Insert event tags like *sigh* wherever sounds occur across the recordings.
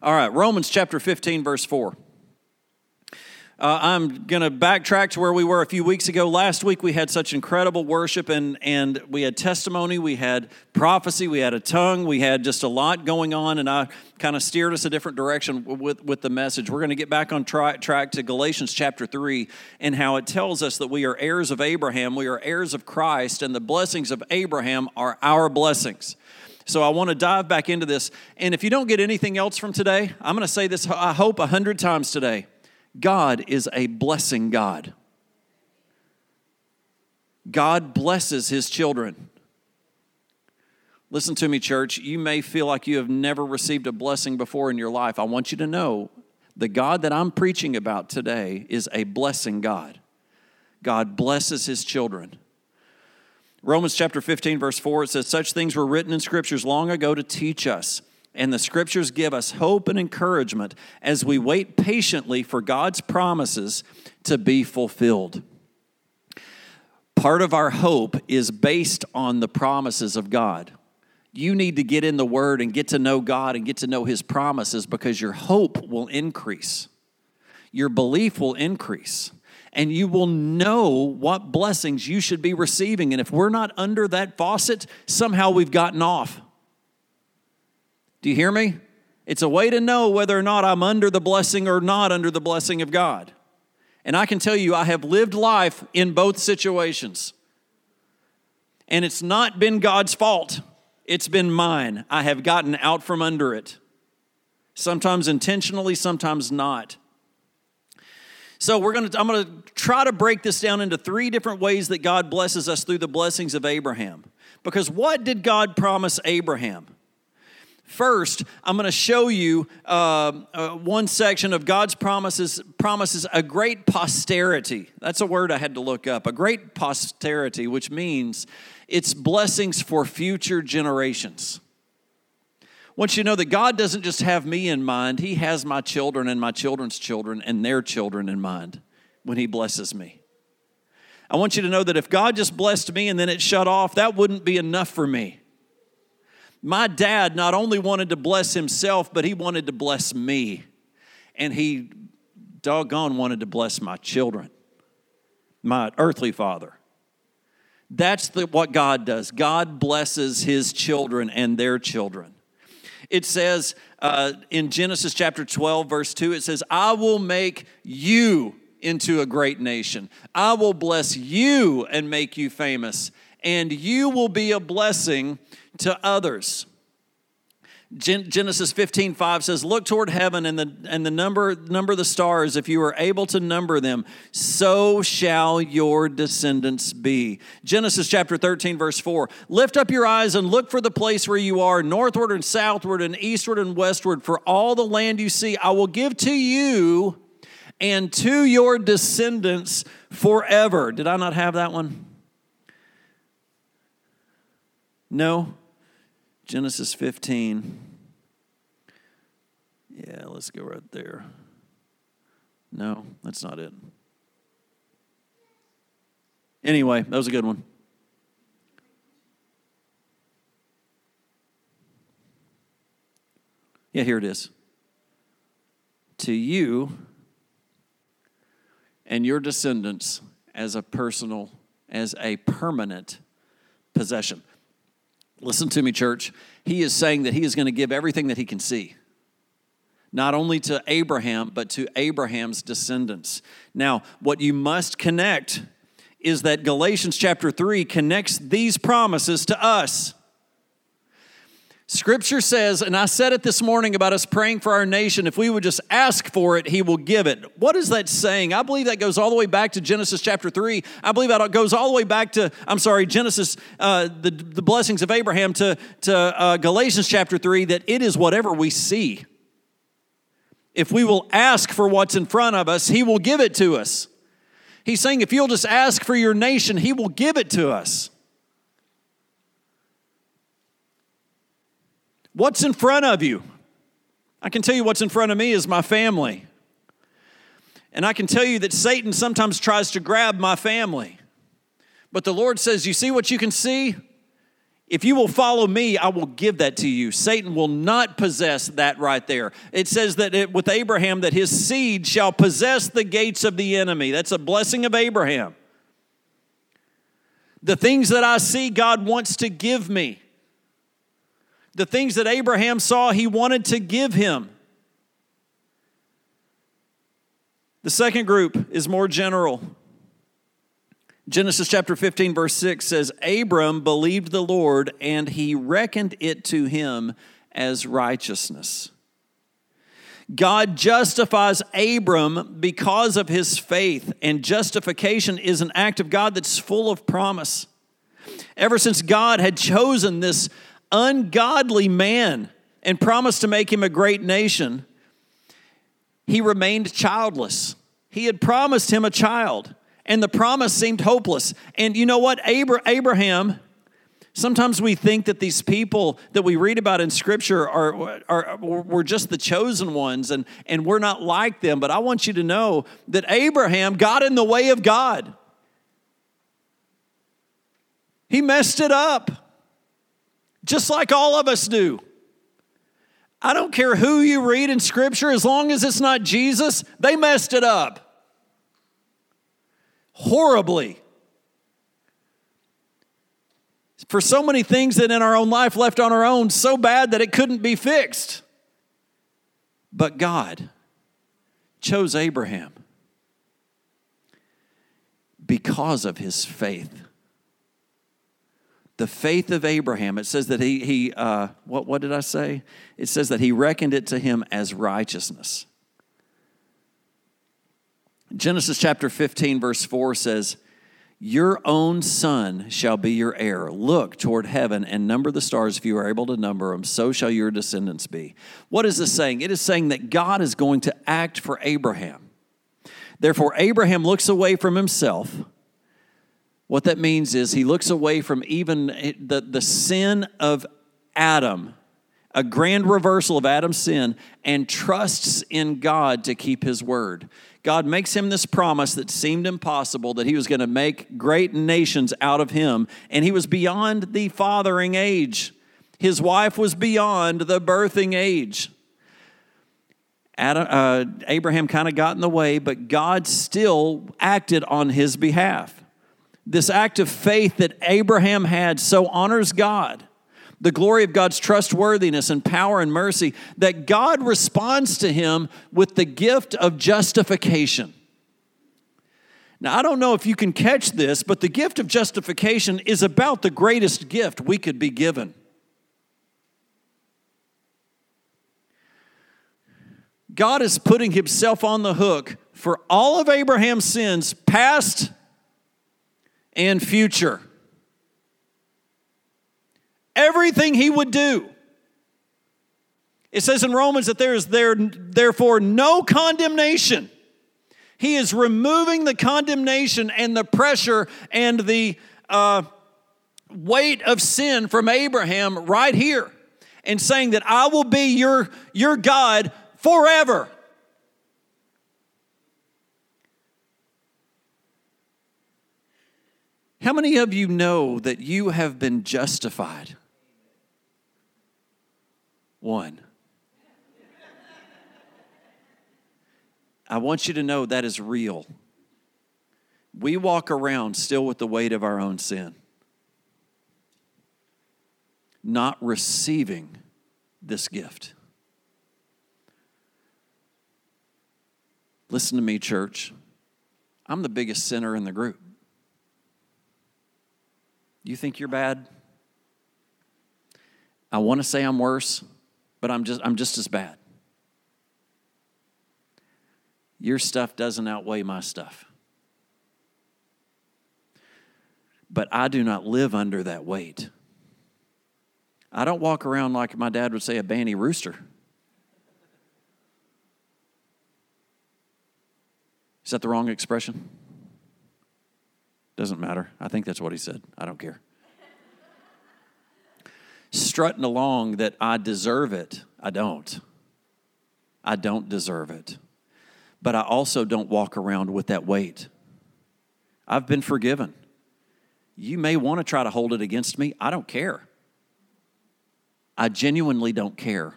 All right, Romans chapter 15, verse 4. Uh, I'm going to backtrack to where we were a few weeks ago. Last week we had such incredible worship and, and we had testimony, we had prophecy, we had a tongue, we had just a lot going on, and I kind of steered us a different direction with, with the message. We're going to get back on track, track to Galatians chapter 3 and how it tells us that we are heirs of Abraham, we are heirs of Christ, and the blessings of Abraham are our blessings. So I want to dive back into this. And if you don't get anything else from today, I'm going to say this, I hope, a hundred times today. God is a blessing God. God blesses his children. Listen to me, church. You may feel like you have never received a blessing before in your life. I want you to know the God that I'm preaching about today is a blessing God. God blesses his children. Romans chapter 15, verse 4, it says, Such things were written in scriptures long ago to teach us and the scriptures give us hope and encouragement as we wait patiently for God's promises to be fulfilled. Part of our hope is based on the promises of God. You need to get in the Word and get to know God and get to know His promises because your hope will increase. Your belief will increase and you will know what blessings you should be receiving. And if we're not under that faucet, somehow we've gotten off. Do you hear me? It's a way to know whether or not I'm under the blessing or not under the blessing of God. And I can tell you, I have lived life in both situations. And it's not been God's fault, it's been mine. I have gotten out from under it. Sometimes intentionally, sometimes not. So we're going to I'm going to try to break this down into three different ways that God blesses us through the blessings of Abraham. Because what did God promise Abraham? First, I'm going to show you uh, uh, one section of God's promises, promises a great posterity. That's a word I had to look up. A great posterity, which means it's blessings for future generations. Once you to know that God doesn't just have me in mind, He has my children and my children's children and their children in mind when He blesses me. I want you to know that if God just blessed me and then it shut off, that wouldn't be enough for me. My dad not only wanted to bless himself, but he wanted to bless me. And he doggone wanted to bless my children, my earthly father. That's the, what God does. God blesses his children and their children. It says uh, in Genesis chapter 12, verse 2, it says, I will make you into a great nation. I will bless you and make you famous, and you will be a blessing to others. Genesis 15, 5 says, Look toward heaven and the, and the number, number the stars, if you are able to number them, so shall your descendants be. Genesis chapter 13, verse 4 Lift up your eyes and look for the place where you are, northward and southward and eastward and westward, for all the land you see I will give to you and to your descendants forever. Did I not have that one? No? Genesis 15. Yeah, let's go right there. No, that's not it. Anyway, that was a good one. Yeah, here it is. To you and your descendants as a personal, as a permanent possession. Listen to me, church. He is saying that he is going to give everything that he can see, not only to Abraham, but to Abraham's descendants. Now, what you must connect is that Galatians chapter 3 connects these promises to us. Scripture says, and I said it this morning about us praying for our nation, if we would just ask for it, He will give it. What is that saying? I believe that goes all the way back to Genesis chapter 3. I believe that goes all the way back to, I'm sorry, Genesis, uh, the, the blessings of Abraham, to, to uh, Galatians chapter 3, that it is whatever we see. If we will ask for what's in front of us, He will give it to us. He's saying, if you'll just ask for your nation, He will give it to us. What's in front of you? I can tell you what's in front of me is my family. And I can tell you that Satan sometimes tries to grab my family. But the Lord says, You see what you can see? If you will follow me, I will give that to you. Satan will not possess that right there. It says that it, with Abraham that his seed shall possess the gates of the enemy. That's a blessing of Abraham. The things that I see God wants to give me. The things that Abraham saw he wanted to give him. The second group is more general. Genesis chapter 15, verse 6 says, Abram believed the Lord, and he reckoned it to him as righteousness. God justifies Abram because of his faith, and justification is an act of God that's full of promise. Ever since God had chosen this ungodly man and promised to make him a great nation, he remained childless. He had promised him a child and the promise seemed hopeless. And you know what? Abraham, sometimes we think that these people that we read about in Scripture are, are, were just the chosen ones and, and we're not like them. But I want you to know that Abraham got in the way of God, he messed it up, just like all of us do. I don't care who you read in Scripture, as long as it's not Jesus, they messed it up horribly. For so many things that in our own life left on our own, so bad that it couldn't be fixed. But God chose Abraham because of his faith. The faith of Abraham, it says that he, he uh, what, what did I say? It says that he reckoned it to him as righteousness. Genesis chapter 15, verse 4 says, Your own son shall be your heir. Look toward heaven and number the stars if you are able to number them. So shall your descendants be. What is this saying? It is saying that God is going to act for Abraham. Therefore, Abraham looks away from himself. What that means is he looks away from even the, the sin of Adam, a grand reversal of Adam's sin, and trusts in God to keep his word. God makes him this promise that seemed impossible that he was going to make great nations out of him, and he was beyond the fathering age. His wife was beyond the birthing age. Adam, uh, Abraham kind of got in the way, but God still acted on his behalf. This act of faith that Abraham had so honors God the glory of God's trustworthiness and power and mercy, that God responds to him with the gift of justification. Now, I don't know if you can catch this, but the gift of justification is about the greatest gift we could be given. God is putting himself on the hook for all of Abraham's sins, past and future everything he would do. It says in Romans that there is there, therefore no condemnation. He is removing the condemnation and the pressure and the uh, weight of sin from Abraham right here and saying that I will be your, your God forever. How many of you know that you have been justified? One. I want you to know that is real. We walk around still with the weight of our own sin, not receiving this gift. Listen to me, church. I'm the biggest sinner in the group. You think you're bad? I want to say I'm worse but I'm just, I'm just as bad. Your stuff doesn't outweigh my stuff. But I do not live under that weight. I don't walk around like my dad would say a banny rooster. Is that the wrong expression? Doesn't matter. I think that's what he said. I don't care strutting along that I deserve it. I don't. I don't deserve it. But I also don't walk around with that weight. I've been forgiven. You may want to try to hold it against me. I don't care. I genuinely don't care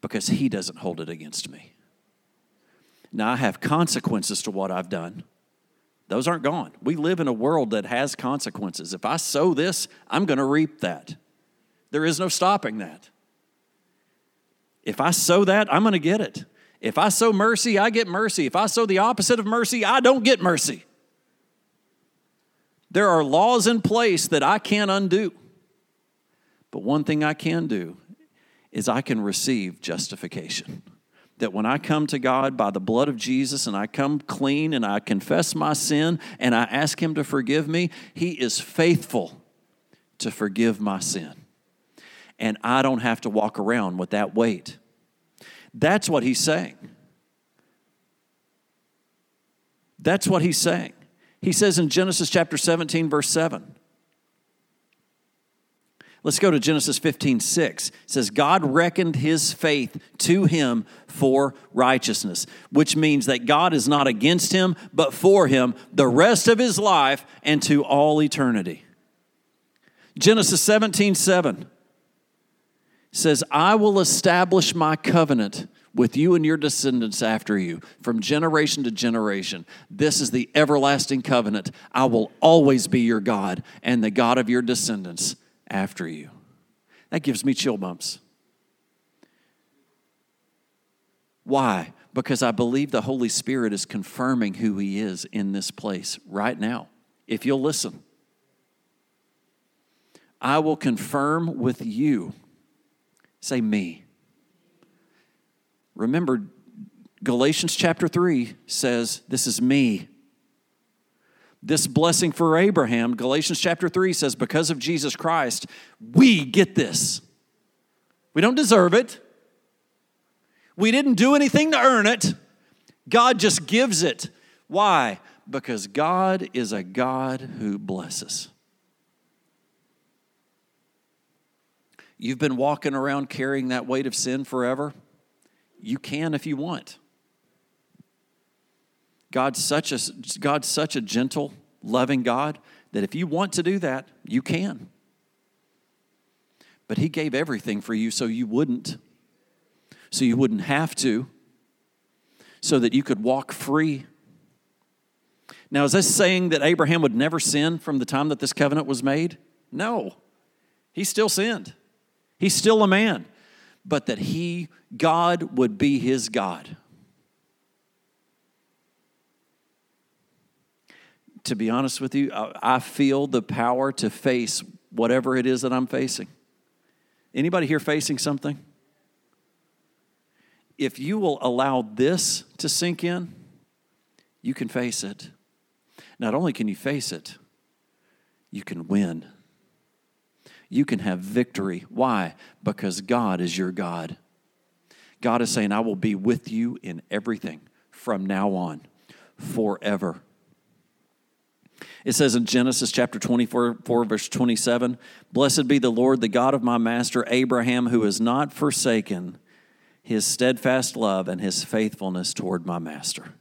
because He doesn't hold it against me. Now, I have consequences to what I've done. Those aren't gone. We live in a world that has consequences. If I sow this, I'm going to reap that. There is no stopping that. If I sow that, I'm going to get it. If I sow mercy, I get mercy. If I sow the opposite of mercy, I don't get mercy. There are laws in place that I can't undo. But one thing I can do is I can receive justification. That when I come to God by the blood of Jesus and I come clean and I confess my sin and I ask Him to forgive me, He is faithful to forgive my sin. And I don't have to walk around with that weight. That's what He's saying. That's what He's saying. He says in Genesis chapter 17, verse 7 Let's go to Genesis 15, 6. It says, God reckoned his faith to him for righteousness, which means that God is not against him, but for him the rest of his life and to all eternity. Genesis 17, 7 says, I will establish my covenant with you and your descendants after you from generation to generation. This is the everlasting covenant. I will always be your God and the God of your descendants after you. That gives me chill bumps. Why? Because I believe the Holy Spirit is confirming who He is in this place right now. If you'll listen, I will confirm with you. Say me. Remember, Galatians chapter 3 says, This is me this blessing for Abraham, Galatians chapter 3 says, because of Jesus Christ, we get this. We don't deserve it. We didn't do anything to earn it. God just gives it. Why? Because God is a God who blesses. You've been walking around carrying that weight of sin forever. You can if you want. God's such a, God's such a gentle, loving God that if you want to do that, you can. But He gave everything for you so you wouldn't, so you wouldn't have to, so that you could walk free. Now, is this saying that Abraham would never sin from the time that this covenant was made? No. He still sinned. He's still a man. But that he, God, would be his God. To be honest with you, I feel the power to face whatever it is that I'm facing. Anybody here facing something? If you will allow this to sink in, you can face it. Not only can you face it, you can win. You can have victory. Why? Because God is your God. God is saying, I will be with you in everything from now on, forever. It says in Genesis chapter 24, 4, verse 27 Blessed be the Lord, the God of my master Abraham, who has not forsaken his steadfast love and his faithfulness toward my master.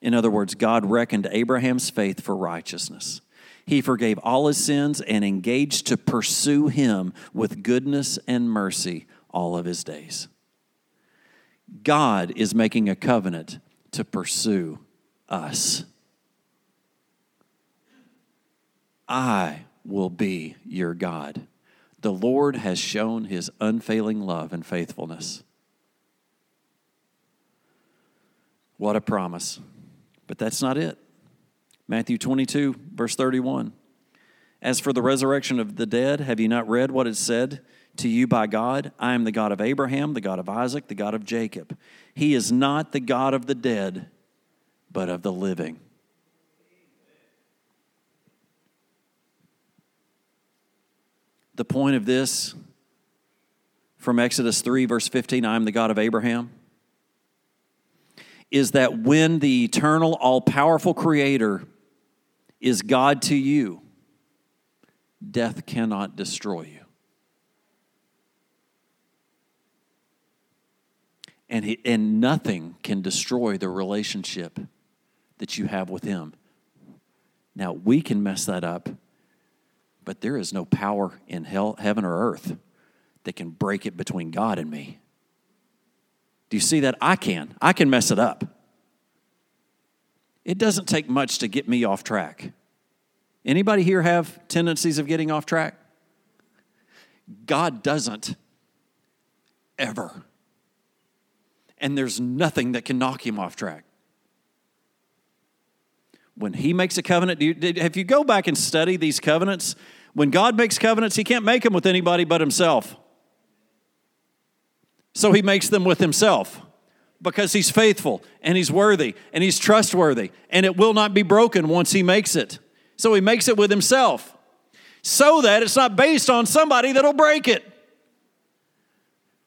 In other words, God reckoned Abraham's faith for righteousness. He forgave all his sins and engaged to pursue him with goodness and mercy all of his days. God is making a covenant to pursue us. I will be your God. The Lord has shown his unfailing love and faithfulness. What a promise. But that's not it. Matthew 22, verse 31. As for the resurrection of the dead, have you not read what is said to you by God? I am the God of Abraham, the God of Isaac, the God of Jacob. He is not the God of the dead, but of the living. The point of this from Exodus 3, verse 15 I am the God of Abraham is that when the eternal, all powerful Creator is God to you, death cannot destroy you. And, he, and nothing can destroy the relationship that you have with Him. Now, we can mess that up but there is no power in hell, heaven or earth that can break it between God and me. Do you see that? I can. I can mess it up. It doesn't take much to get me off track. Anybody here have tendencies of getting off track? God doesn't ever. And there's nothing that can knock him off track. When he makes a covenant, you, if you go back and study these covenants, when God makes covenants, he can't make them with anybody but himself. So he makes them with himself because he's faithful and he's worthy and he's trustworthy and it will not be broken once he makes it. So he makes it with himself so that it's not based on somebody that'll break it.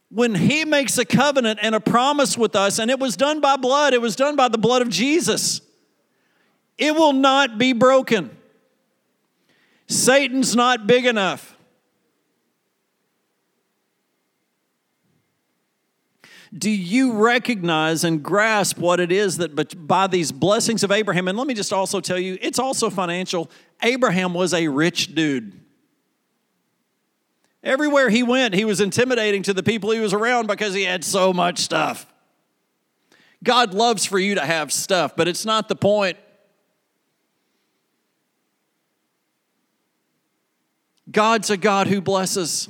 When he makes a covenant and a promise with us, and it was done by blood, it was done by the blood of Jesus, it will not be broken. Satan's not big enough. do you recognize and grasp what it is that by these blessings of Abraham, and let me just also tell you, it's also financial. Abraham was a rich dude. Everywhere he went, he was intimidating to the people he was around because he had so much stuff. God loves for you to have stuff, but it's not the point. God's a God who blesses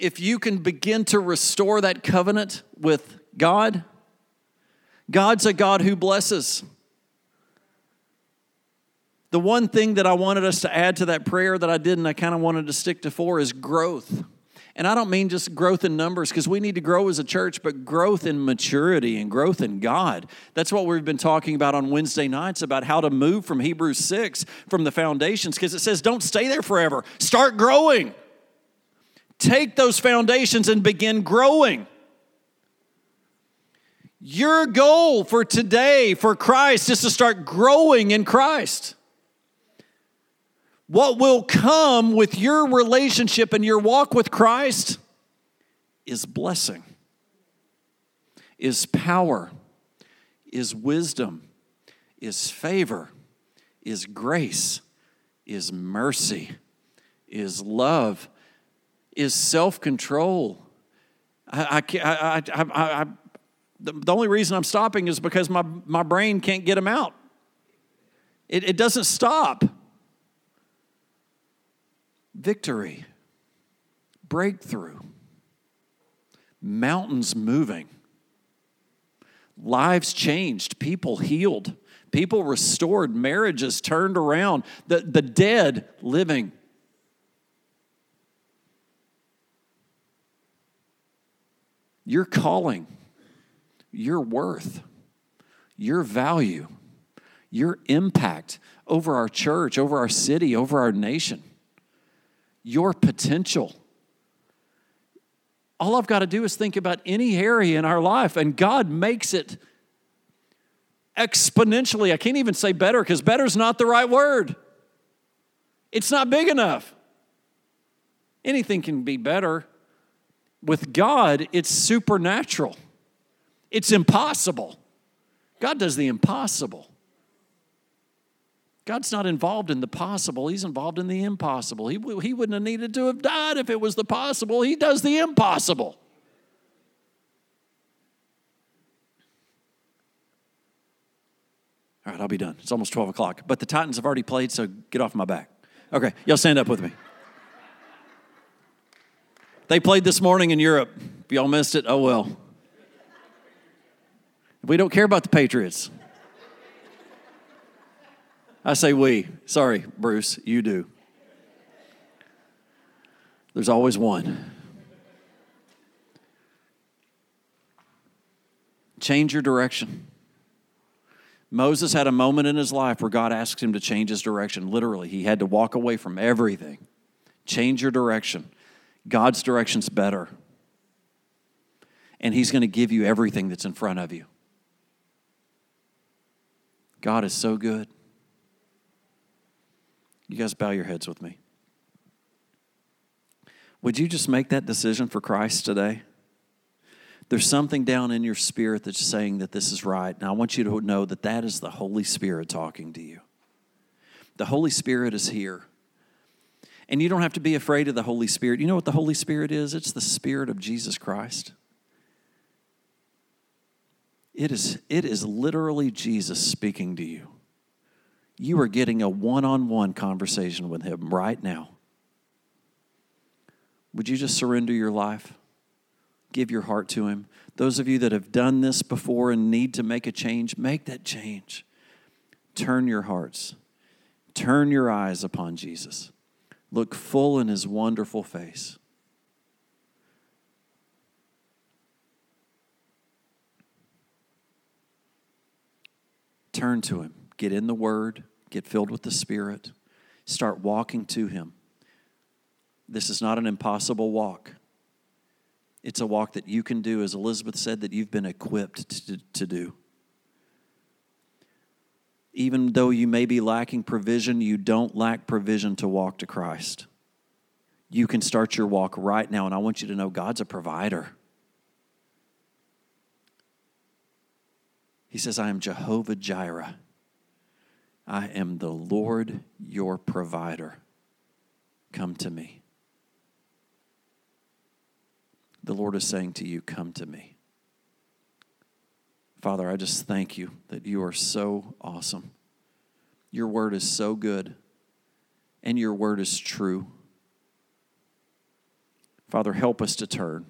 if you can begin to restore that covenant with God, God's a God who blesses. The one thing that I wanted us to add to that prayer that I didn't, I kind of wanted to stick to four is growth. And I don't mean just growth in numbers because we need to grow as a church, but growth in maturity and growth in God. That's what we've been talking about on Wednesday nights about how to move from Hebrews 6 from the foundations because it says don't stay there forever, start growing take those foundations and begin growing. Your goal for today, for Christ, is to start growing in Christ. What will come with your relationship and your walk with Christ is blessing, is power, is wisdom, is favor, is grace, is mercy, is love, is self control. I, I, I, I, the only reason I'm stopping is because my, my brain can't get them out. It, it doesn't stop. Victory, breakthrough, mountains moving, lives changed, people healed, people restored, marriages turned around, the, the dead living. your calling, your worth, your value, your impact over our church, over our city, over our nation, your potential. All I've got to do is think about any area in our life, and God makes it exponentially. I can't even say better because better is not the right word. It's not big enough. Anything can be better, with God, it's supernatural, it's impossible. God does the impossible. God's not involved in the possible, He's involved in the impossible. He, he wouldn't have needed to have died if it was the possible. He does the impossible. All right, I'll be done. It's almost 12 o'clock. But the Titans have already played, so get off my back. Okay, y'all stand up with me. They played this morning in Europe. If y'all missed it, oh well. We don't care about the Patriots. I say we. Sorry, Bruce, you do. There's always one. Change your direction. Moses had a moment in his life where God asked him to change his direction. Literally, he had to walk away from everything. Change your direction. God's direction's better. And He's going to give you everything that's in front of you. God is so good. You guys bow your heads with me. Would you just make that decision for Christ today? There's something down in your spirit that's saying that this is right. And I want you to know that that is the Holy Spirit talking to you. The Holy Spirit is here And you don't have to be afraid of the Holy Spirit. You know what the Holy Spirit is? It's the Spirit of Jesus Christ. It is, it is literally Jesus speaking to you. You are getting a one on one conversation with Him right now. Would you just surrender your life? Give your heart to Him. Those of you that have done this before and need to make a change, make that change. Turn your hearts, turn your eyes upon Jesus. Look full in his wonderful face. Turn to him. Get in the Word. Get filled with the Spirit. Start walking to him. This is not an impossible walk. It's a walk that you can do, as Elizabeth said, that you've been equipped to, to do. Even though you may be lacking provision, you don't lack provision to walk to Christ. You can start your walk right now, and I want you to know God's a provider. He says, I am Jehovah Jireh. I am the Lord your provider. Come to me. The Lord is saying to you, Come to me. Father, I just thank you that you are so awesome. Your word is so good, and your word is true. Father, help us to turn.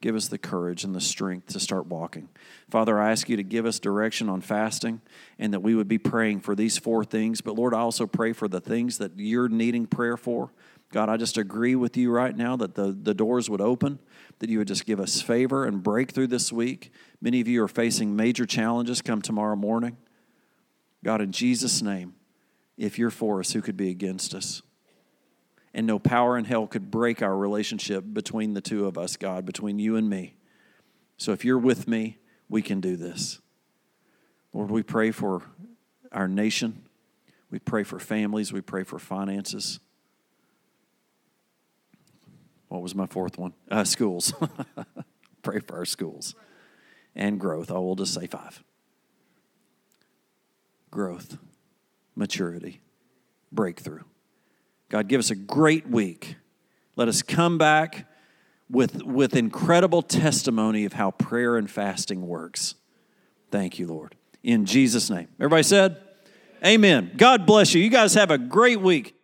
Give us the courage and the strength to start walking. Father, I ask you to give us direction on fasting and that we would be praying for these four things. But Lord, I also pray for the things that you're needing prayer for. God, I just agree with you right now that the, the doors would open, that you would just give us favor and breakthrough this week. Many of you are facing major challenges come tomorrow morning. God, in Jesus' name, if you're for us, who could be against us? And no power in hell could break our relationship between the two of us, God, between you and me. So if you're with me, we can do this. Lord, we pray for our nation. We pray for families. We pray for finances. What was my fourth one? Uh, schools. *laughs* Pray for our schools and growth. I will just say five growth, maturity, breakthrough. God, give us a great week. Let us come back with, with incredible testimony of how prayer and fasting works. Thank you, Lord. In Jesus' name. Everybody said, Amen. God bless you. You guys have a great week.